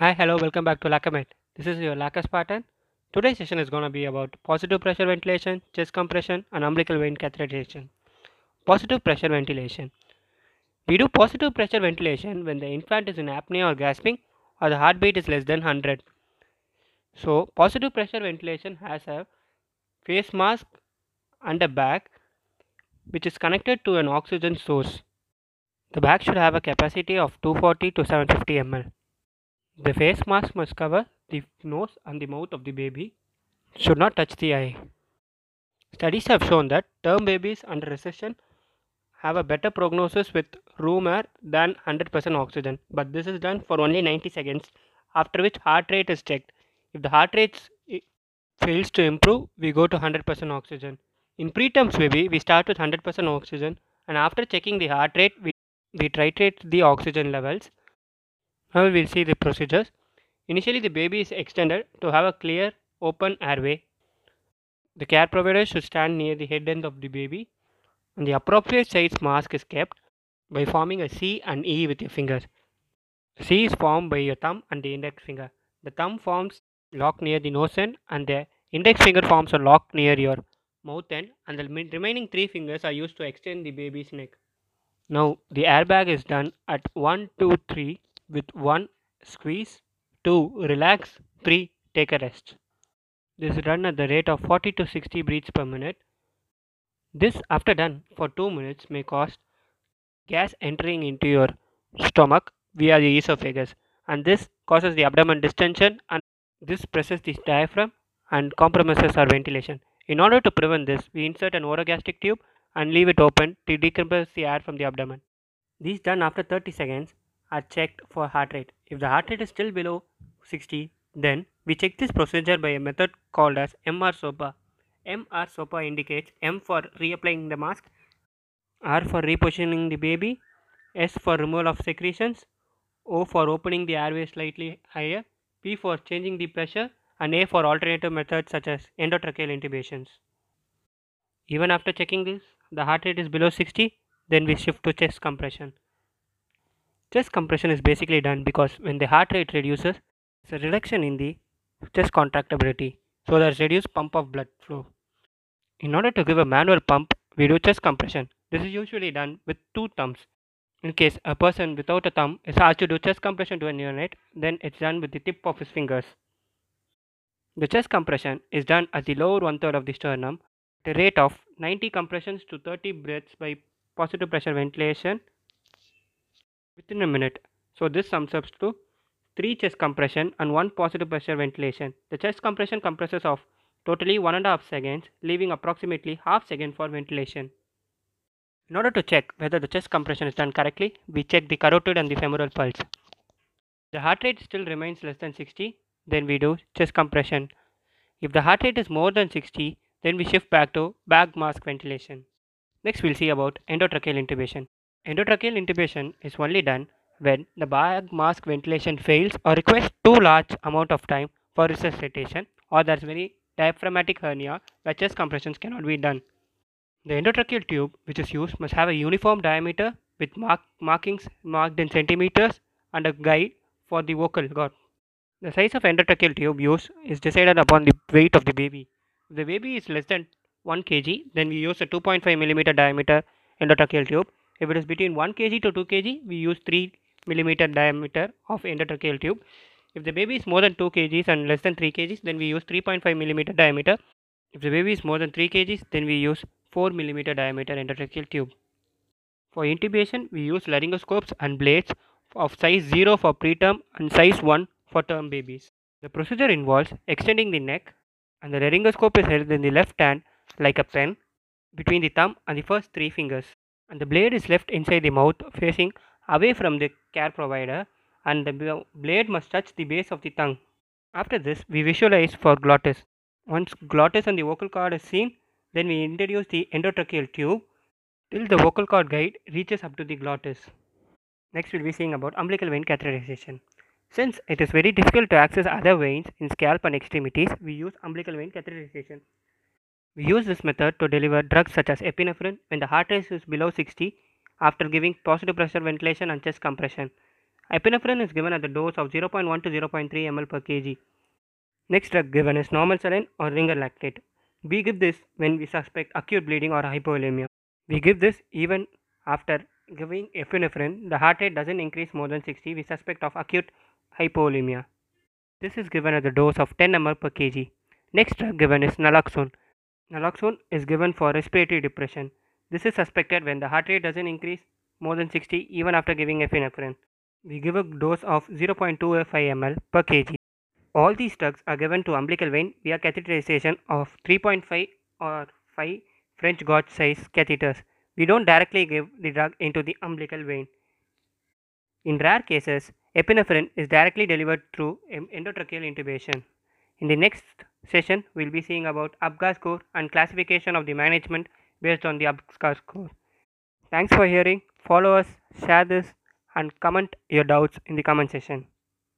Hi, hello, welcome back to Lakamed. This is your Laka Spartan. Today's session is going to be about positive pressure ventilation, chest compression, and umbilical vein catheterization. Positive pressure ventilation. We do positive pressure ventilation when the infant is in apnea or gasping or the heartbeat is less than 100. So, positive pressure ventilation has a face mask and a bag which is connected to an oxygen source. The bag should have a capacity of 240 to 750 ml. The face mask must cover the nose and the mouth of the baby, should not touch the eye. Studies have shown that term babies under recession have a better prognosis with room air than 100% oxygen, but this is done for only 90 seconds, after which heart rate is checked. If the heart rate fails to improve, we go to 100% oxygen. In preterm baby, we start with 100% oxygen, and after checking the heart rate, we, we titrate the oxygen levels. Now we'll see the procedures. Initially, the baby is extended to have a clear, open airway. The care provider should stand near the head end of the baby, and the appropriate size mask is kept by forming a C and E with your fingers. C is formed by your thumb and the index finger. The thumb forms lock near the nose end, and the index finger forms a lock near your mouth end, and the remaining three fingers are used to extend the baby's neck. Now, the airbag is done at 1, 2, 3 with 1 squeeze, 2 relax, 3 take a rest. This is done at the rate of 40 to 60 breaths per minute. This, after done for 2 minutes, may cause gas entering into your stomach via the esophagus, and this causes the abdomen distension and this presses the diaphragm and compromises our ventilation. In order to prevent this, we insert an orogastric tube and leave it open to decompress the air from the abdomen. These done after 30 seconds are checked for heart rate. If the heart rate is still below 60, then we check this procedure by a method called as MR SOPA. MR SOPA indicates M for reapplying the mask, R for repositioning the baby, S for removal of secretions, O for opening the airway slightly higher, P for changing the pressure, and A for alternative methods such as endotracheal intubations. Even after checking this, the heart rate is below 60, then we shift to chest compression. Chest compression is basically done because when the heart rate reduces, there's a reduction in the chest contractibility, so there's reduced pump of blood flow. In order to give a manual pump, we do chest compression. This is usually done with two thumbs. In case a person without a thumb is asked to do chest compression to a neonate, then it's done with the tip of his fingers. The chest compression is done at the lower one third of the sternum, at a rate of 90 compressions to 30 breaths by positive pressure ventilation within a minute. So this sums up to 3 chest compression and 1 positive pressure ventilation. The chest compression compresses of totally 1.5 seconds, leaving approximately half second for ventilation. In order to check whether the chest compression is done correctly, we check the carotid and the femoral pulse. The heart rate still remains less than 60, then we do chest compression. If the heart rate is more than 60, then we shift back to bag mask ventilation. Next, we'll see about endotracheal intubation. Endotracheal intubation is only done when the bag mask ventilation fails or requires too large amount of time for resuscitation or there's very diaphragmatic hernia where chest compressions cannot be done. The endotracheal tube which is used must have a uniform diameter with mark- markings marked in centimeters and a guide for the vocal cord. The size of endotracheal tube used is decided upon the weight of the baby. If the baby is less than 1 kg, then we use a 2.5 mm diameter endotracheal tube. If it is between 1 kg to 2 kg, we use 3 mm diameter of endotracheal tube. If the baby is more than 2 kgs and less than 3 kgs, then we use 3.5 mm diameter. If the baby is more than 3 kgs, then we use 4 mm diameter endotracheal tube. For intubation, we use laryngoscopes and blades of size 0 for preterm and size 1 for term babies. The procedure involves extending the neck, and the laryngoscope is held in the left hand like a pen between the thumb and the first three fingers, and the blade is left inside the mouth facing away from the care provider, and the blade must touch the base of the tongue. After this, we visualize for glottis. Once glottis and the vocal cord is seen, then we introduce the endotracheal tube till the vocal cord guide reaches up to the glottis. Next, we'll be seeing about umbilical vein catheterization. Since it is very difficult to access other veins in scalp and extremities, we use umbilical vein catheterization. We use this method to deliver drugs such as epinephrine when the heart rate is below 60 after giving positive pressure ventilation and chest compression. Epinephrine is given at the dose of 0.1 to 0.3 ml per kg. Next drug given is normal saline or ringer lactate. We give this when we suspect acute bleeding or hypovolemia. We give this even after giving epinephrine. The heart rate doesn't increase more than 60. We suspect of acute hypovolemia. This is given at the dose of 10 ml per kg. Next drug given is naloxone. Naloxone is given for respiratory depression. This is suspected when the heart rate doesn't increase more than 60 even after giving epinephrine. We give a dose of 0.25 ml per kg. All these drugs are given to umbilical vein via catheterization of 3.5 or 5 French gauge size catheters. We don't directly give the drug into the umbilical vein. In rare cases, epinephrine is directly delivered through endotracheal intubation. In the next session, we'll be seeing about APGAR score and classification of the management based on the APGAR score. Thanks for hearing. Follow us, share this, and comment your doubts in the comment section.